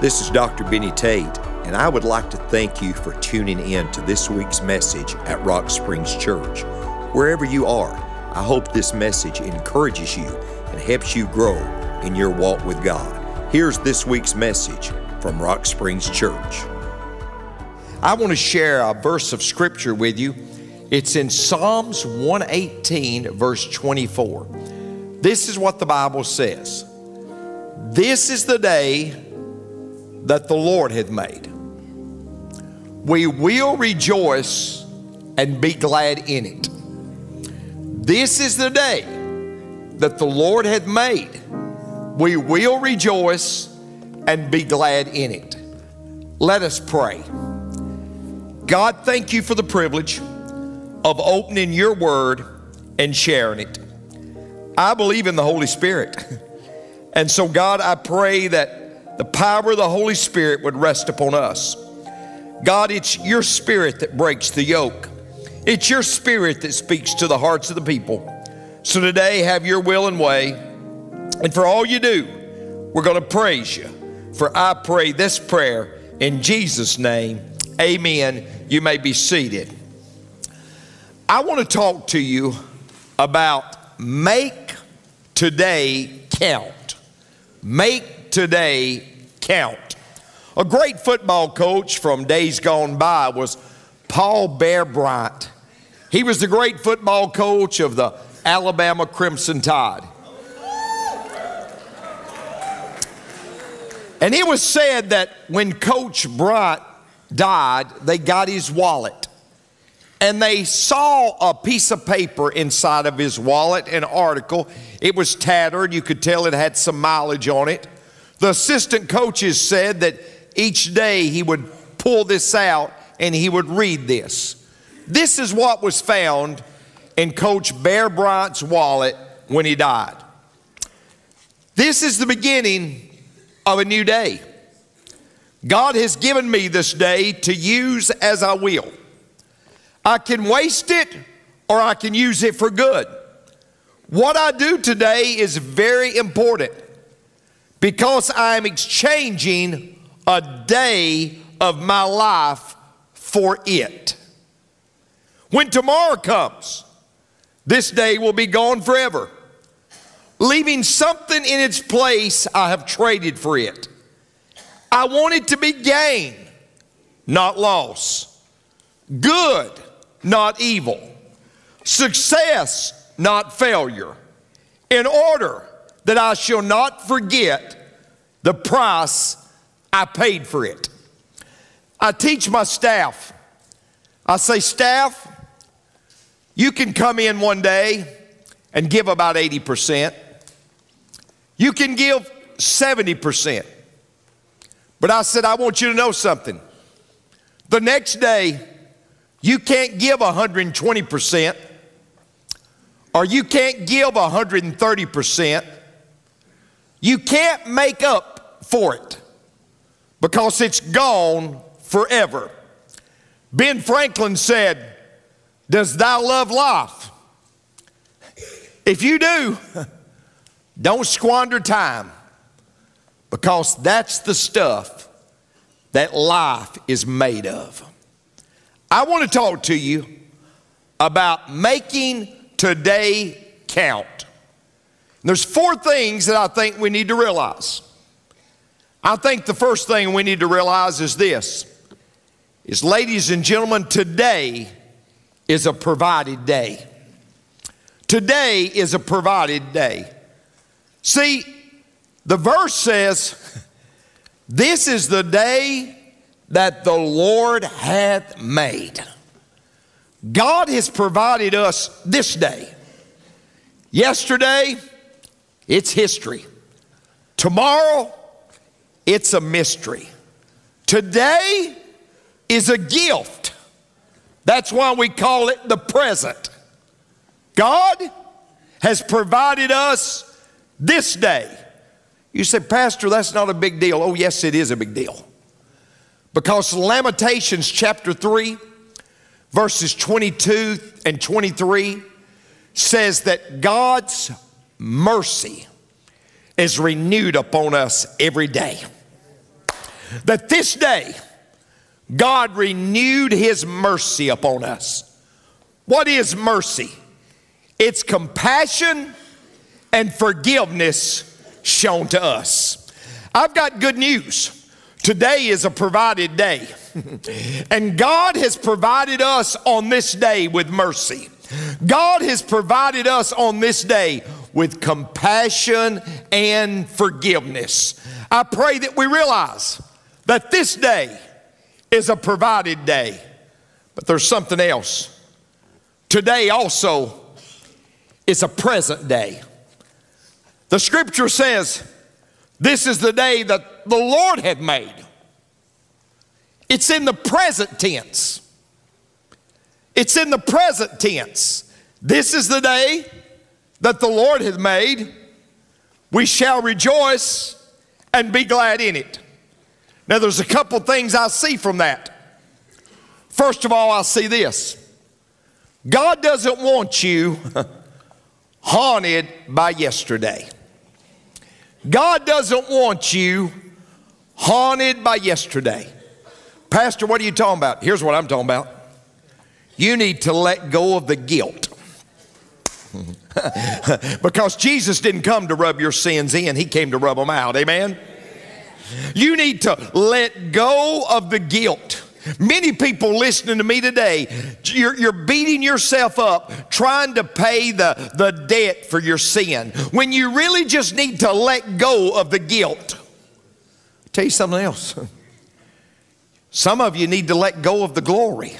This is Dr. Benny Tate, and I would like to thank you for tuning in to this week's message at Rock Springs Church. Wherever you are, I hope this message encourages you and helps you grow in your walk with God. Here's this week's message from Rock Springs Church. I want to share a verse of scripture with you. It's in Psalms 118, verse 24. This is what the Bible says This is the day that the Lord hath made. We will rejoice and be glad in it. This is the day that the Lord hath made. We will rejoice and be glad in it. Let us pray. God, thank you for the privilege of opening your word and sharing it. I believe in the Holy Spirit. And so, God, I pray that the power of the Holy Spirit would rest upon us. God, it's your spirit that breaks the yoke. It's your spirit that speaks to the hearts of the people. So today, have your will and way. And for all you do, we're going to praise you. For I pray this prayer in Jesus' name. Amen. You may be seated. I want to talk to you about make today count. Make today count. A great football coach from days gone by was Paul Bear Bryant. He was the great football coach of the Alabama Crimson Tide. And it was said that when Coach Bryant died, they got his wallet and they saw a piece of paper inside of his wallet, an article. It was tattered. You could tell it had some mileage on it. The assistant coaches said that each day he would pull this out and he would read this. This is what was found in Coach Bear Bryant's wallet when he died. This is the beginning of a new day. God has given me this day to use as I will. I can waste it or I can use it for good. What I do today is very important because I'm exchanging a day of my life for it. When tomorrow comes, this day will be gone forever, leaving something in its place I have traded for it. I want it to be gain, not loss. Good not evil, success, not failure, in order that I shall not forget the price I paid for it. I teach my staff. I say, staff, you can come in one day and give about 80%. You can give 70%. But I said, I want you to know something. The next day, you can't give 120%, or you can't give 130%. You can't make up for it because it's gone forever. Ben Franklin said, Does thou love life? If you do, don't squander time because that's the stuff that life is made of. I want to talk to you about making today count. There's four things that I think we need to realize. I think the first thing we need to realize is this is ladies and gentlemen, today is a provided day. Today is a provided day. See, the verse says, This is the day that the Lord hath made. God has provided us this day. Yesterday, it's history. Tomorrow, it's a mystery. Today is a gift. That's why we call it the present. God has provided us this day. You say, Pastor, that's not a big deal. Oh, yes, it is a big deal. Because Lamentations chapter 3, verses 22 and 23 says that God's mercy is renewed upon us every day. that this day God renewed his mercy upon us. What is mercy? It's compassion and forgiveness shown to us. I've got good news. Today is a provided day. and God has provided us on this day with mercy. God has provided us on this day with compassion and forgiveness. I pray that we realize that this day is a provided day. But there's something else. Today also is a present day. The scripture says, This is the day that the Lord had made. It's in the present tense. It's in the present tense. This is the day that the Lord hath made. We shall rejoice and be glad in it. Now, there's a couple things I see from that. First of all, I see this God doesn't want you haunted by yesterday. God doesn't want you haunted by yesterday. Pastor, what are you talking about? Here's what I'm talking about. You need to let go of the guilt. because Jesus didn't come to rub your sins in, He came to rub them out. Amen? You need to let go of the guilt. Many people listening to me today, you're, you're, beating yourself up trying to pay the, the debt for your sin when you really just need to let go of the guilt. I'll tell you something else. Some of you need to let go of the glory.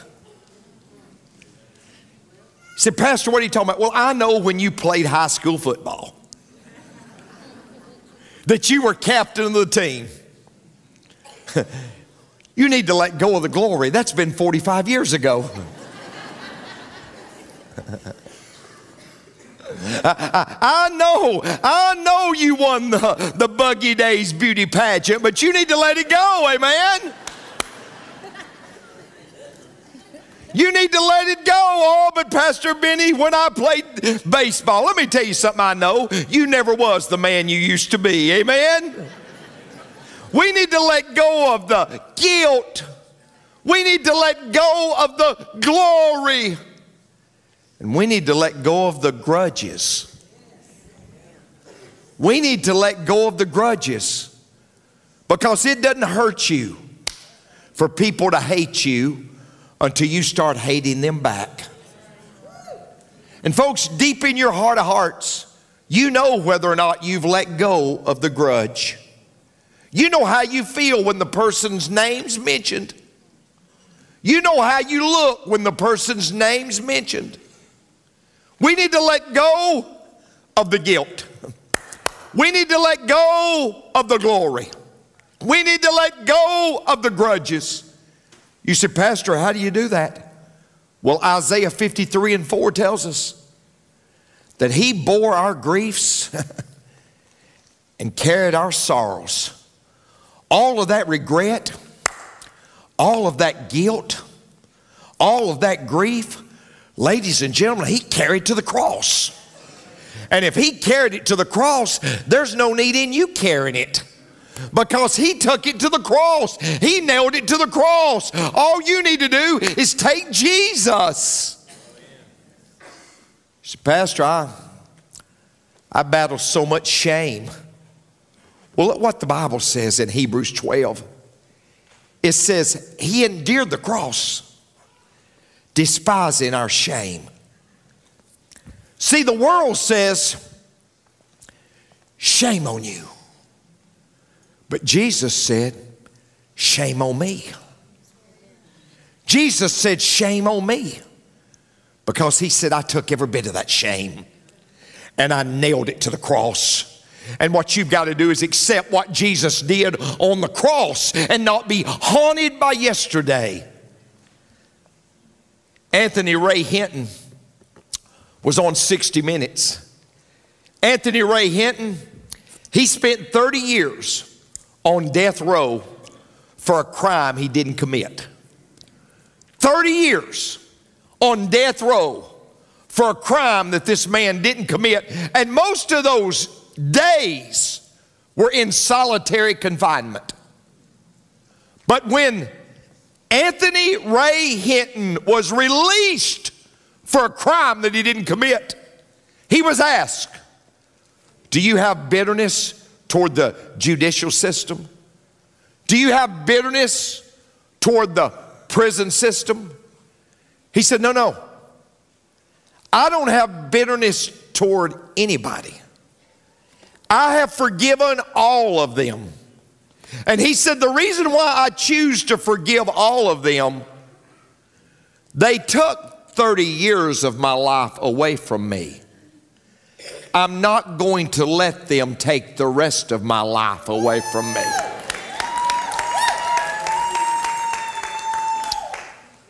Say, Pastor, what are you talking about? Well, I know when you played high school football that you were captain of the team. you need to let go of the glory. That's been 45 years ago. I, I, know, I know you won the, the Buggy Days beauty pageant, but you need to let it go, amen? You need to let it go. Oh, but Pastor Benny, when I played baseball, let me tell you something I know. You never was the man you used to be. Amen? We need to let go of the guilt. We need to let go of the glory. And we need to let go of the grudges. We need to let go of the grudges because it doesn't hurt you for people to hate you until you start hating them back. And, folks, deep in your heart of hearts, you know whether or not you've let go of the grudge. You know how you feel when the person's name's mentioned. You know how you look when the person's name's mentioned. We need to let go of the guilt. We need to let go of the glory. We need to let go of the grudges. You say, Pastor, how do you do that? Well, Isaiah 53 and 4 tells us that He bore our griefs and carried our sorrows. All of that regret, all of that guilt, all of that grief, ladies and gentlemen, He carried to the cross. And if He carried it to the cross, there's no need in you carrying it because he took it to the cross. He nailed it to the cross. All you need to do is take Jesus. Say, Pastor, I, I battle so much shame. Well, look what the Bible says in Hebrews 12. It says, He endured the cross, despising our shame. See, the world says, Shame on you. But Jesus said, Shame on me. Jesus said, Shame on me. Because he said, I took every bit of that shame and I nailed it to the cross. And what you've got to do is accept what Jesus did on the cross and not be haunted by yesterday. Anthony Ray Hinton was on 60 Minutes. Anthony Ray Hinton, he spent 30 years on death row for a crime he didn't commit. 30 years on death row for a crime that this man didn't commit. And most of those days were in solitary confinement. But when Anthony Ray Hinton was released for a crime that he didn't commit, he was asked, Do you have bitterness toward the judicial system? Do you have bitterness toward the prison system? He said, No, no. I don't have bitterness toward anybody. I have forgiven all of them. And he said, The reason why I choose to forgive all of them, they took 30 years of my life away from me. I'm not going to let them take the rest of my life away from me.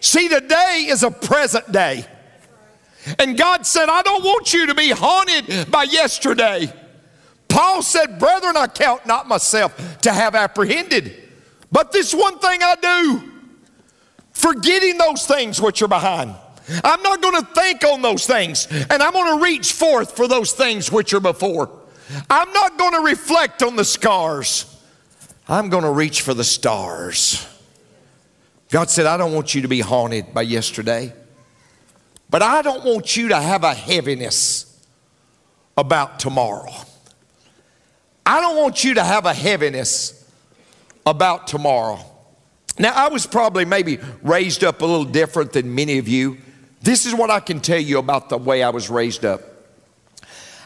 See, today is a present day. And God said, I don't want you to be haunted by yesterday. Paul said, Brethren, I count not myself to have apprehended, but this one thing I do, forgetting those things which are behind. I'm not going to think on those things, and I'm going to reach forth for those things which are before. I'm not going to reflect on the scars. I'm going to reach for the stars. God said, I don't want you to be haunted by yesterday, but I don't want you to have a heaviness about tomorrow. I don't want you to have a heaviness about tomorrow. Now, I was probably maybe raised up a little different than many of you. This is what I can tell you about the way I was raised up.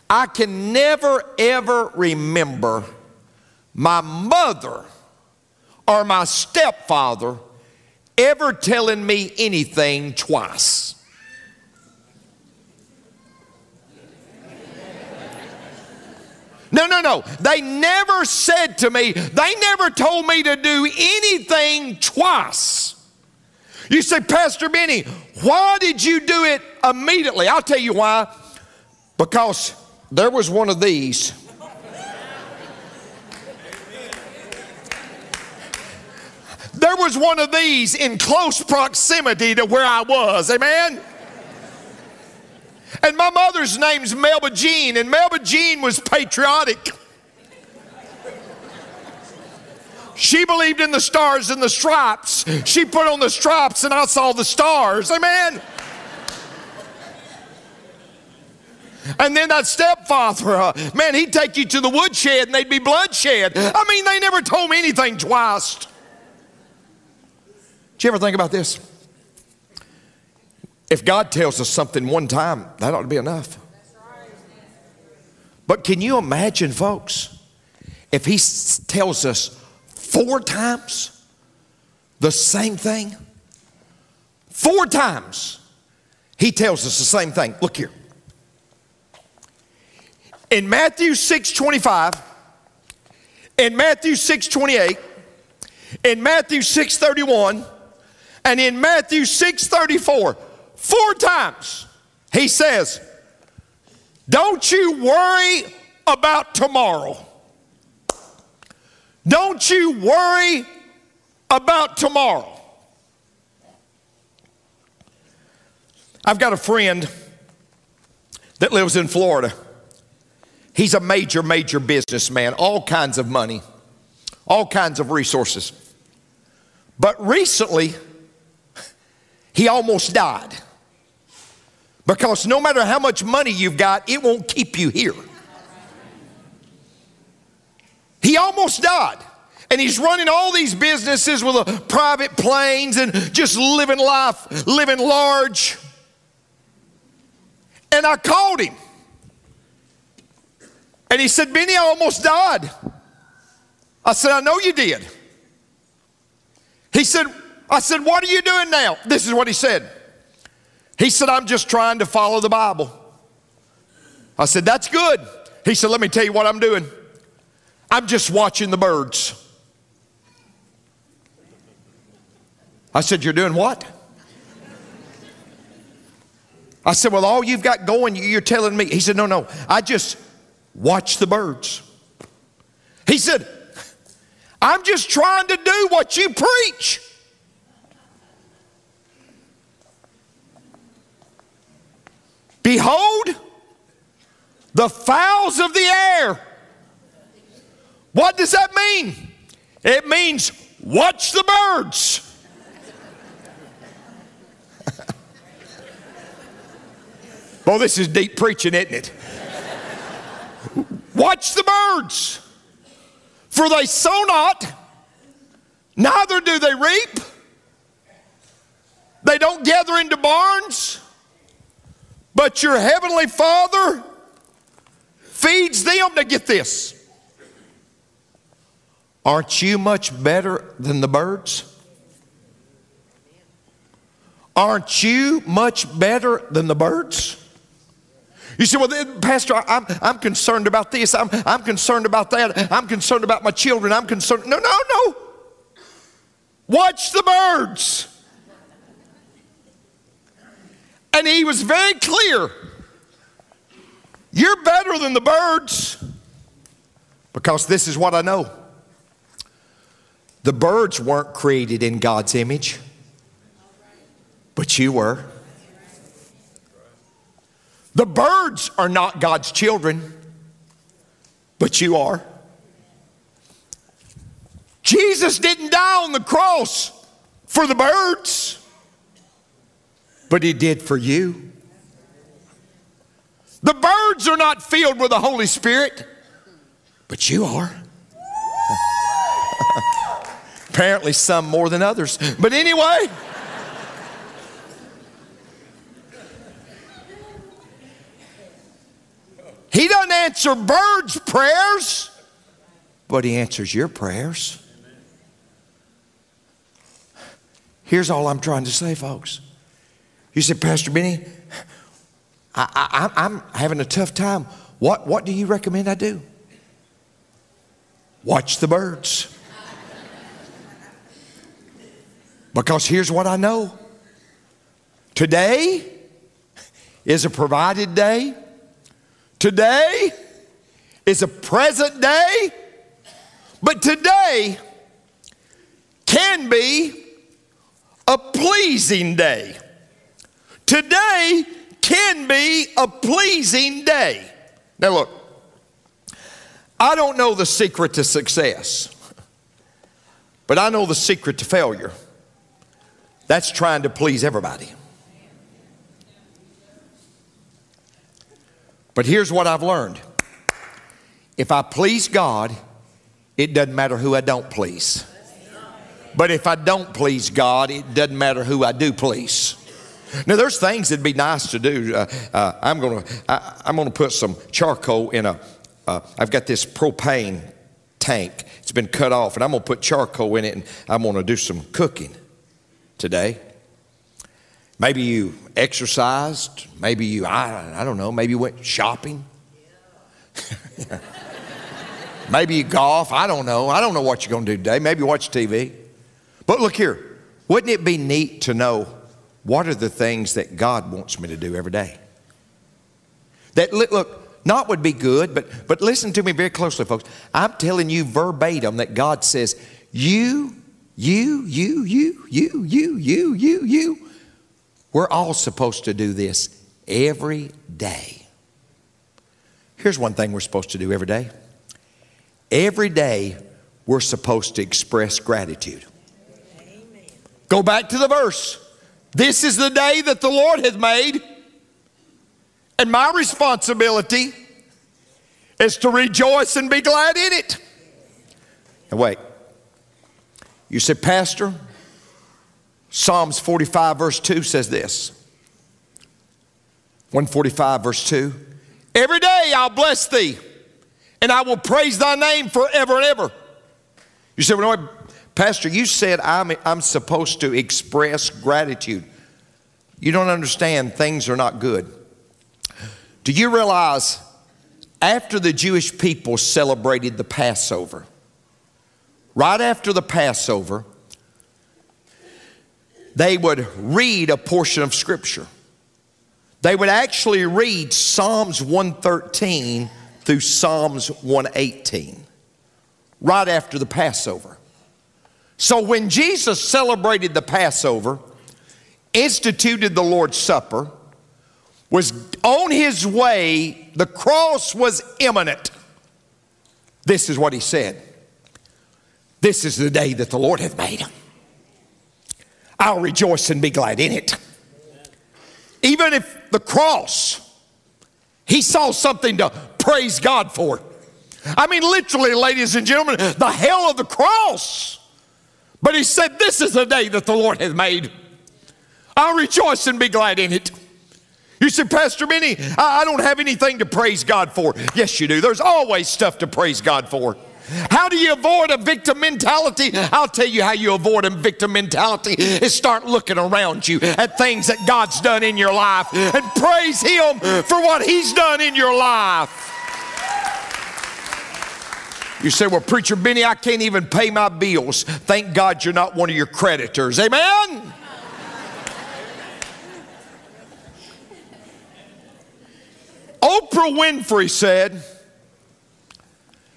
I can never, ever remember my mother or my stepfather ever telling me anything twice. No, no, no. They never said to me, they never told me to do anything twice. You say, Pastor Benny, why did you do it immediately? I'll tell you why. Because there was one of these. There was one of these in close proximity to where I was. Amen? And my mother's name's Melba Jean, and Melba Jean was patriotic. She believed in the stars and the stripes. She put on the stripes, and I saw the stars. Amen. And then that stepfather, uh, man, he'd take you to the woodshed and they'd be bloodshed. I mean, they never told me anything twice. Did you ever think about this? If God tells us something one time, that ought to be enough. But can you imagine, folks, if He tells us four times the same thing? Four times He tells us the same thing. Look here. In Matthew 6 25, in Matthew 6 28, in Matthew 6 31, and in Matthew 6 34, Four times he says, Don't you worry about tomorrow. Don't you worry about tomorrow. I've got a friend that lives in Florida. He's a major, major businessman, all kinds of money, all kinds of resources. But recently, he almost died. Because no matter how much money you've got, it won't keep you here. He almost died. And he's running all these businesses with a private planes and just living life, living large. And I called him. And he said, Benny, I almost died. I said, I know you did. He said, I said, What are you doing now? This is what he said. He said, I'm just trying to follow the Bible. I said, That's good. He said, Let me tell you what I'm doing. I'm just watching the birds. I said, You're doing what? I said, Well, all you've got going, you're telling me. He said, No, no, I just watch the birds. He said, I'm just trying to do what you preach. Behold, the fowls of the air. What does that mean? It means Watch the birds. Boy, this is deep preaching, isn't it? Watch the birds, for they sow not, neither do they reap, they don't gather into barns, but your heavenly Father feeds them. to get this. Aren't you much better than the birds? Aren't you much better than the birds? You say, well, then, Pastor, I'm, I'm concerned about this. I'm, I'm concerned about that. I'm concerned about my children. I'm concerned. No, no, no. Watch the birds. And he was very clear. You're better than the birds because this is what I know. The birds weren't created in God's image, but you were. The birds are not God's children, but you are. Jesus didn't die on the cross for the birds, but He did for you. The birds are not filled with the Holy Spirit, but you are. Apparently, some more than others. But anyway, He doesn't answer birds' prayers, but He answers your prayers. Here's all I'm trying to say, folks. You said, Pastor Benny, I, am having a tough time. What, what do you recommend I do? Watch the birds. Because here's what I know today is a provided day, today is a present day, but today can be a pleasing day. Today can be a pleasing day. Now, look, I don't know the secret to success, but I know the secret to failure. That's trying to please everybody. But here's what I've learned if I please God, it doesn't matter who I don't please. But if I don't please God, it doesn't matter who I do please. Now, there's things that'd be nice to do. Uh, uh, I'm gonna, I, am gonna put some charcoal in a. have uh, got this propane tank. It's been cut off, and I'm gonna put charcoal in it, and I'm gonna do some cooking today. Maybe you exercised. Maybe you, I, I don't know. Maybe you went shopping. maybe you golf. I don't know. I don't know what you're gonna do today. Maybe watch TV. But look here. Wouldn't it be neat to know? What are the things that God wants me to do every day? That, look, not would be good, but, but listen to me very closely, folks. I'm telling you verbatim that God says, you, you, you, you, you, you, you, you, you. We're all supposed to do this every day. Here's one thing we're supposed to do every day every day, we're supposed to express gratitude. Amen. Go back to the verse. This is the day that the Lord has made, and my responsibility is to rejoice and be glad in it. Now, wait. You said, Pastor, Psalms 45, verse 2 says this 145, verse 2 Every day I'll bless thee, and I will praise thy name forever and ever. You said, well, Pastor, you said I'm, I'm supposed to express gratitude. You don't understand, things are not good. Do you realize after the Jewish people celebrated the Passover, right after the Passover, they would read a portion of Scripture. They would actually read Psalms 113 through Psalms 118 right after the Passover. So when Jesus celebrated the Passover, instituted the Lord's Supper, was on his way, the cross was imminent. This is what he said This is the day that the Lord hath made. I'll rejoice and be glad in it. Even if the cross, he saw something to praise God for. I mean, literally, ladies and gentlemen, the hell of the cross. But he said, This is the day that the Lord hath made. I'll rejoice and be glad in it. You said, Pastor Benny, I don't have anything to praise God for. Yes, you do. There's always stuff to praise God for. How do you avoid a victim mentality? I'll tell you how you avoid a victim mentality is start looking around you at things that God's done in your life and praise Him for what He's done in your life. You say, Well, Preacher Benny, I can't even pay my bills. Thank God you're not one of your creditors. Amen? Oprah Winfrey said,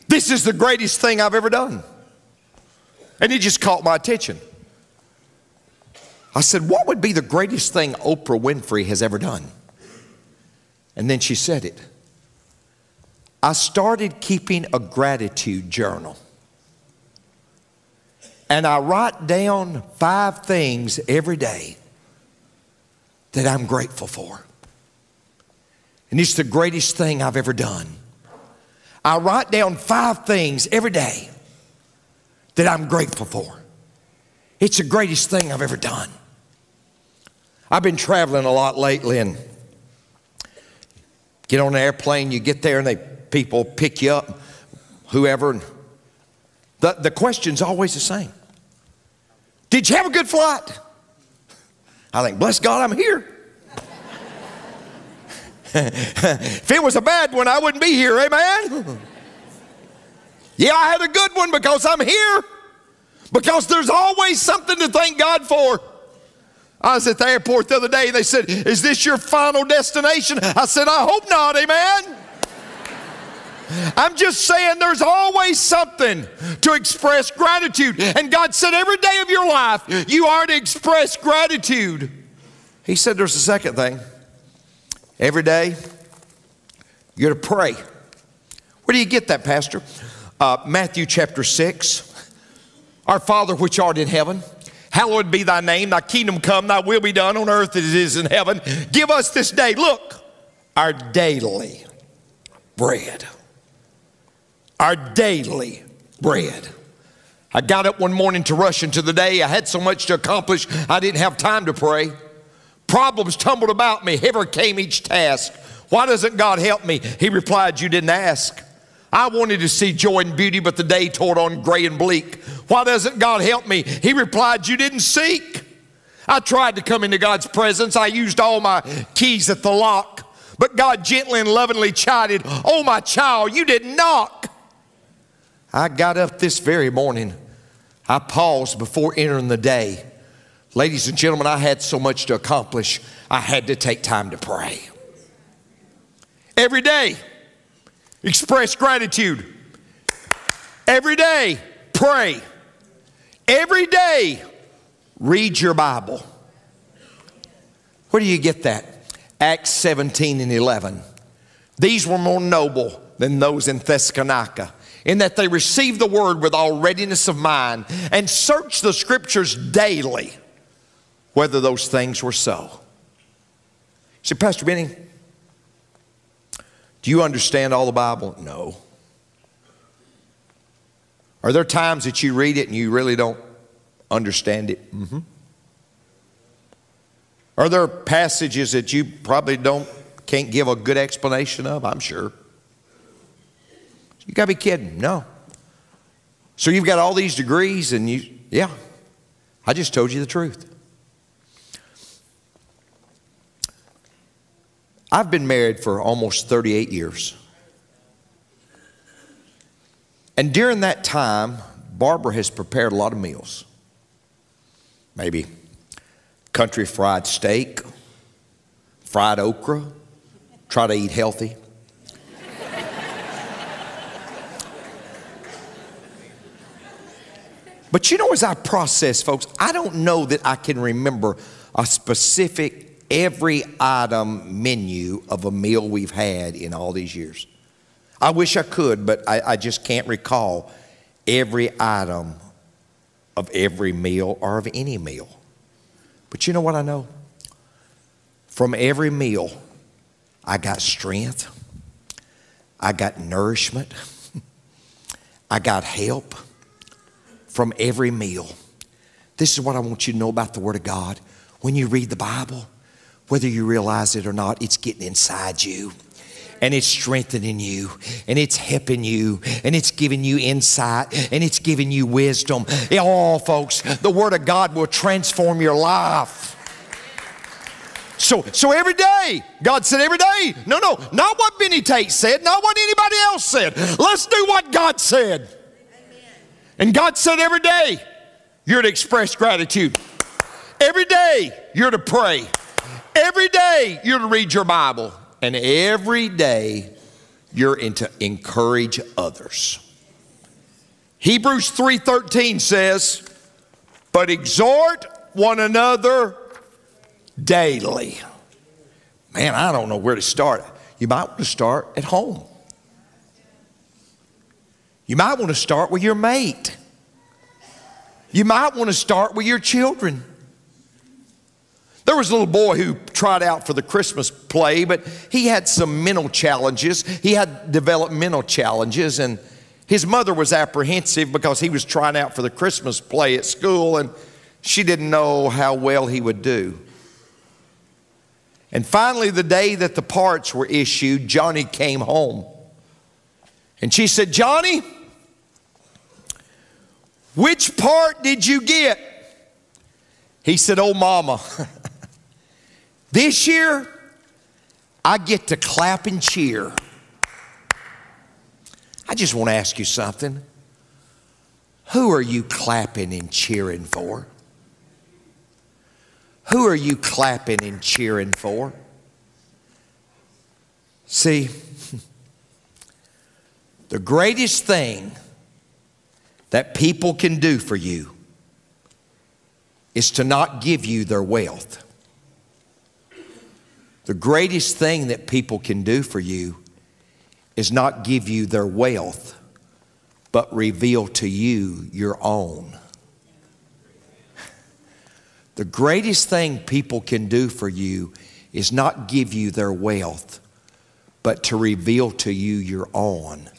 This is the greatest thing I've ever done. And it just caught my attention. I said, What would be the greatest thing Oprah Winfrey has ever done? And then she said it. I started keeping a gratitude journal. And I write down five things every day that I'm grateful for. And it's the greatest thing I've ever done. I write down five things every day that I'm grateful for. It's the greatest thing I've ever done. I've been traveling a lot lately and get on an airplane, you get there and they people pick you up, whoever. The, the question's always the same. Did you have a good flight? I think, bless God, I'm here. If it was a bad one, I wouldn't be here, amen? yeah, I had a good one because I'm here. Because there's always something to thank God for. I was at the airport the other day, they said, Is this your final destination? I said, I hope not, amen. I'm just saying there's always something to express gratitude. And God said, every day of your life, you are to express gratitude. He said, there's a second thing. Every day, you're to pray. Where do you get that, Pastor? Uh, Matthew chapter 6. Our Father which art in heaven, hallowed be thy name, thy kingdom come, thy will be done on earth as it is in heaven. Give us this day, look, our daily bread. Our daily bread. I got up one morning to rush into the day. I had so much to accomplish, I didn't have time to pray. Problems tumbled about me, heavier came each task. Why doesn't God help me? He replied, You didn't ask. I wanted to see joy and beauty, but the day toward on gray and bleak. Why doesn't God help me? He replied, You didn't seek. I tried to come into God's presence. I used all my keys at the lock. But God gently and lovingly chided, Oh, my child, you didn't knock. I got up this very morning. I paused before entering the day. Ladies and gentlemen, I had so much to accomplish, I had to take time to pray. Every day, express gratitude. Every day, pray. Every day, read your Bible. Where do you get that? Acts 17 and 11. These were more noble than those in Thessalonica in that they received the word with all readiness of mind and searched the scriptures daily whether those things were so. You say, Pastor Benny, do you understand all the Bible? No. Are there times that you read it and you really don't understand it? Mm-hmm. Are there passages that you probably don't can't give a good explanation of? I'm sure. You got to be kidding. No. So you've got all these degrees and you yeah. I just told you the truth. I've been married for almost 38 years. And during that time, Barbara has prepared a lot of meals. Maybe country fried steak, fried okra, try to eat healthy. but you know, as I process, folks, I don't know that I can remember a specific every item menu of a meal we've had in all these years. I wish I could, but I, I just can't recall every item of every meal or of any meal. But you know what I know? From every meal, I got strength, I got nourishment, I got help from every meal. This is what I want you to know about the Word of God. When you read the Bible, whether you realize it or not, it's getting inside you and it's strengthening you and it's helping you and it's giving you insight and it's giving you wisdom. Oh, folks, the Word of God will transform your life. So, so every day, God said every day, no, no, not what Benny Tate said, not what anybody else said. Let's do what God said. And God said every day, you're to express gratitude. Every day, you're to pray. Every day, you're to read your Bible. And every day, you're to encourage others. Hebrews 3:13 says, "But exhort one another daily." Man, I don't know where to start. You might want to start at home. You might want to start with your mate. You might want to start with your children. There was a little boy who tried out for the Christmas play, but he had some mental challenges. He had developmental challenges, and his mother was apprehensive because he was trying out for the Christmas play at school, and she didn't know how well he would do. And finally, the day that the parts were issued, Johnny came home. And she said, Johnny, which part did you get? He said, Oh, mama, this year I get to clap and cheer. I just want to ask you something. Who are you clapping and cheering for? Who are you clapping and cheering for? See, the greatest thing that people can do for you is to not give you their wealth. The greatest thing that people can do for you is not give you their wealth, but reveal to you your own. The greatest thing people can do for you is not give you their wealth, but to reveal to you your own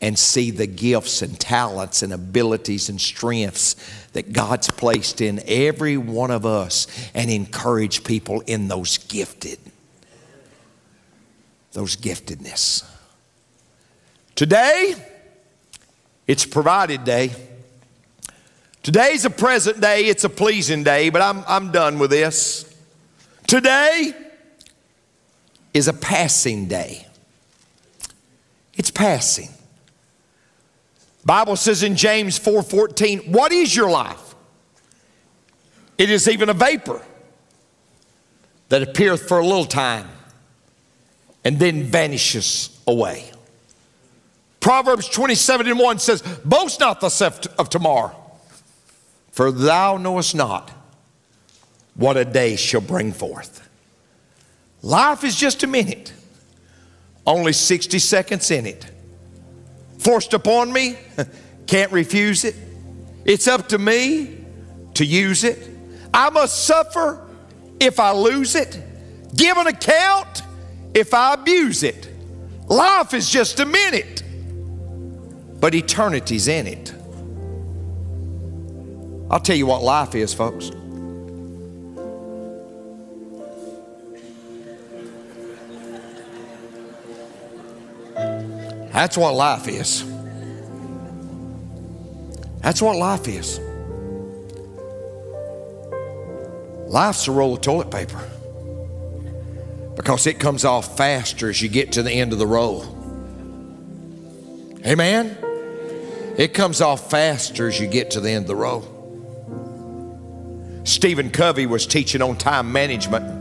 and see the gifts and talents and abilities and strengths that God's placed in every one of us and encourage people in those gifted, those giftedness. Today, it's provided day. Today's a present day, it's a pleasing day, but I'm, I'm done with this. Today is a passing day. It's passing. Bible says in James 4:14, "What is your life? It is even a vapor that appeareth for a little time and then vanishes away." Proverbs 27 and 1 says, Boast not thyself of tomorrow, for thou knowest not what a day shall bring forth. Life is just a minute, only 60 seconds in it forced upon me, can't refuse it. It's up to me to use it. I must suffer if I lose it, give an account if I abuse it. Life is just a minute, but eternity's in it. I'll tell you what life is, folks. That's what life is. That's what life is. Life's a roll of toilet paper because it comes off faster as you get to the end of the roll. Amen? It comes off faster as you get to the end of the roll. Stephen Covey was teaching on time management.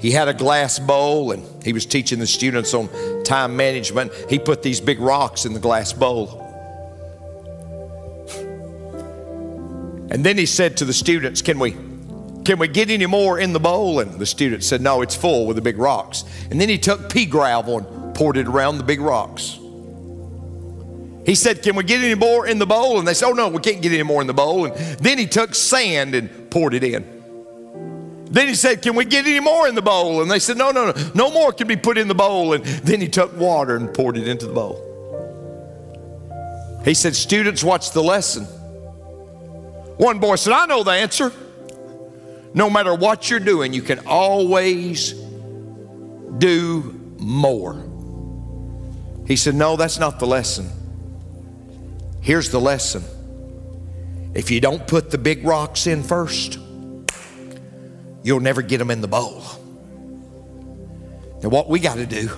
He had a glass bowl and he was teaching the students on time management. He put these big rocks in the glass bowl. And then he said to the students, Can we, can we get any more in the bowl? And the students said, No, it's full with the big rocks. And then he took pea gravel and poured it around the big rocks. He said, Can we get any more in the bowl? And they said, Oh, no, we can't get any more in the bowl. And then he took sand and poured it in. Then he said, Can we get any more in the bowl? And they said, No, no, no, no more can be put in the bowl. And then he took water and poured it into the bowl. He said, Students, watch the lesson. One boy said, I know the answer. No matter what you're doing, you can always do more. He said, No, that's not the lesson. Here's the lesson if you don't put the big rocks in first, you'll never get them in the bowl. Now, what we got to do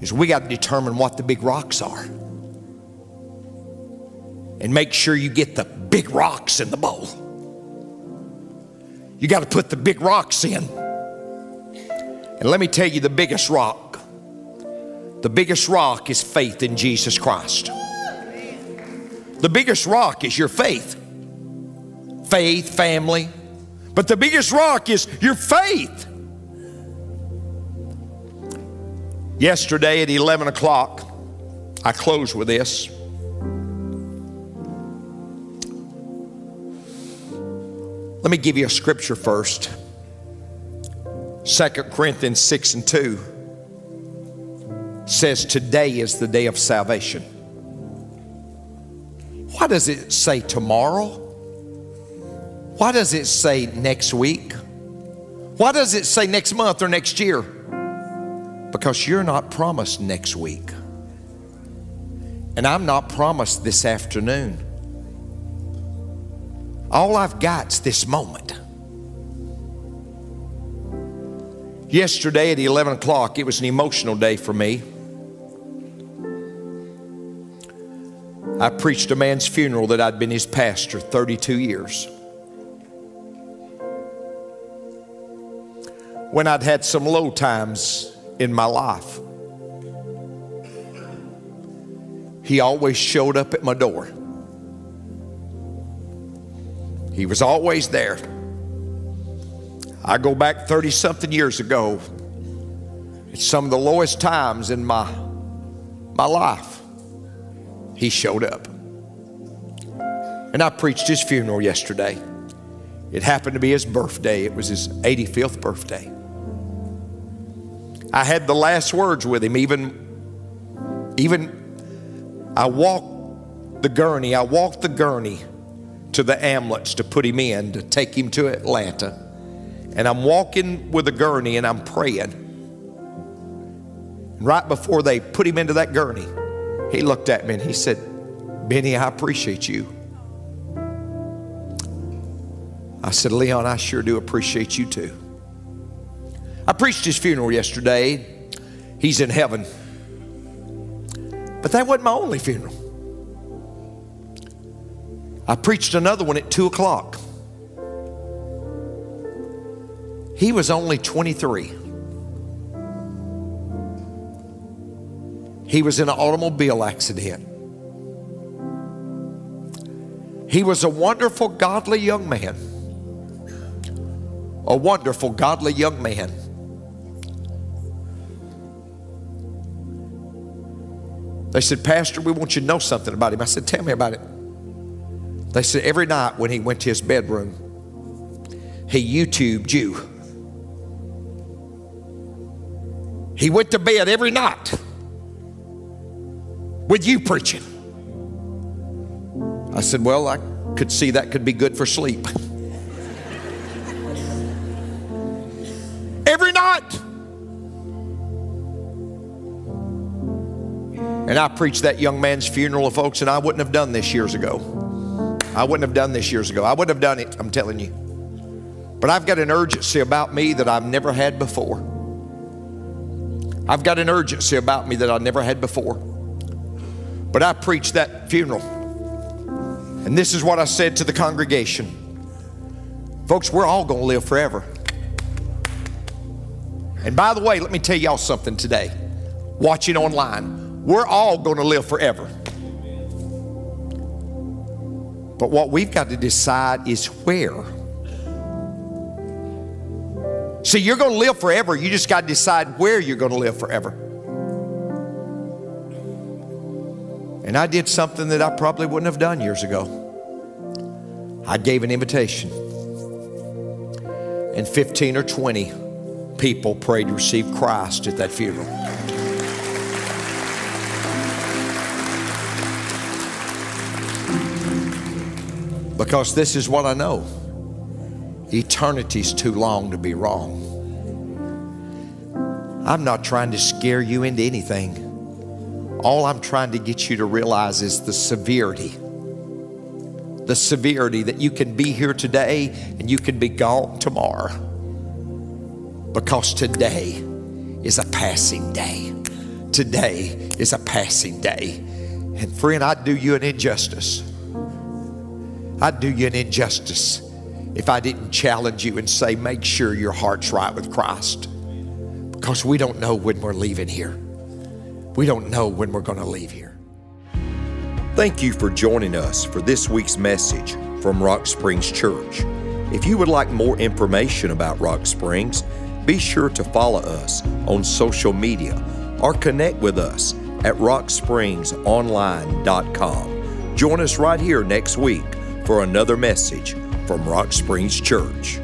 is we got to determine what the big rocks are and make sure you get the big rocks in the bowl. You got to put the big rocks in. And let me tell you the biggest rock. The biggest rock is faith in Jesus Christ. The biggest rock is your faith. Faith, family. But the biggest rock is your faith. Yesterday at 11 o'clock, I close with this. Let me give you a scripture first. 2 Corinthians 6 and 2 says, Today is the day of salvation. Why does it say tomorrow? Why does it say next week? Why does it say next month or next year? Because you're not promised next week. And I'm not promised this afternoon. All I've got's this moment. Yesterday at 11 o'clock, it was an emotional day for me. I preached a man's funeral that I'd been his pastor 32 years. When I'd had some low times in my life, he always showed up at my door. He was always there. I go back 30 something years ago. It's some of the lowest times in my, my life. He showed up. And I preached his funeral yesterday. It happened to be his birthday, it was his 85th birthday. I had the last words with him, even, even I walked the gurney, I walked the gurney to the ambulance to put him in to take him to Atlanta. And I'm walking with a gurney and I'm praying. Right before they put him into that gurney, he looked at me and he said, Benny, I appreciate you. I said, Leon, I sure do appreciate you too. I preached his funeral yesterday. He's in heaven. But that wasn't my only funeral. I preached another one at 2 o'clock. He was only 23. He was in an automobile accident. He was a wonderful, godly young man. A wonderful, godly young man. They said, Pastor, we want you to know something about him. I said, Tell me about it. They said every night when he went to his bedroom, he YouTubed you. He went to bed every night with you preaching. I said, Well, I could see that could be good for sleep. And I preached that young man's funeral, folks, and I wouldn't have done this years ago. I wouldn't have done this years ago. I wouldn't have done it, I'm telling you. But I've got an urgency about me that I've never had before. I've got an urgency about me that I never had before. But I preached that funeral. And this is what I said to the congregation Folks, we're all going to live forever. And by the way, let me tell y'all something today. Watching online, we're all going to live forever. But what we've got to decide is where. See, you're going to live forever. You just got to decide where you're going to live forever. And I did something that I probably wouldn't have done years ago. I gave an invitation, and 15 or 20 people prayed to receive Christ at that funeral. Because this is what I know eternity's too long to be wrong. I'm not trying to scare you into anything. All I'm trying to get you to realize is the severity. The severity that you can be here today and you can be gone tomorrow. Because today is a passing day. Today is a passing day. And friend, I'd do you an injustice. I'd do you an injustice if I didn't challenge you and say, make sure your heart's right with Christ. Because we don't know when we're leaving here. We don't know when we're going to leave here. Thank you for joining us for this week's message from Rock Springs Church. If you would like more information about Rock Springs, be sure to follow us on social media or connect with us at rockspringsonline.com. Join us right here next week for another message from Rock Springs Church.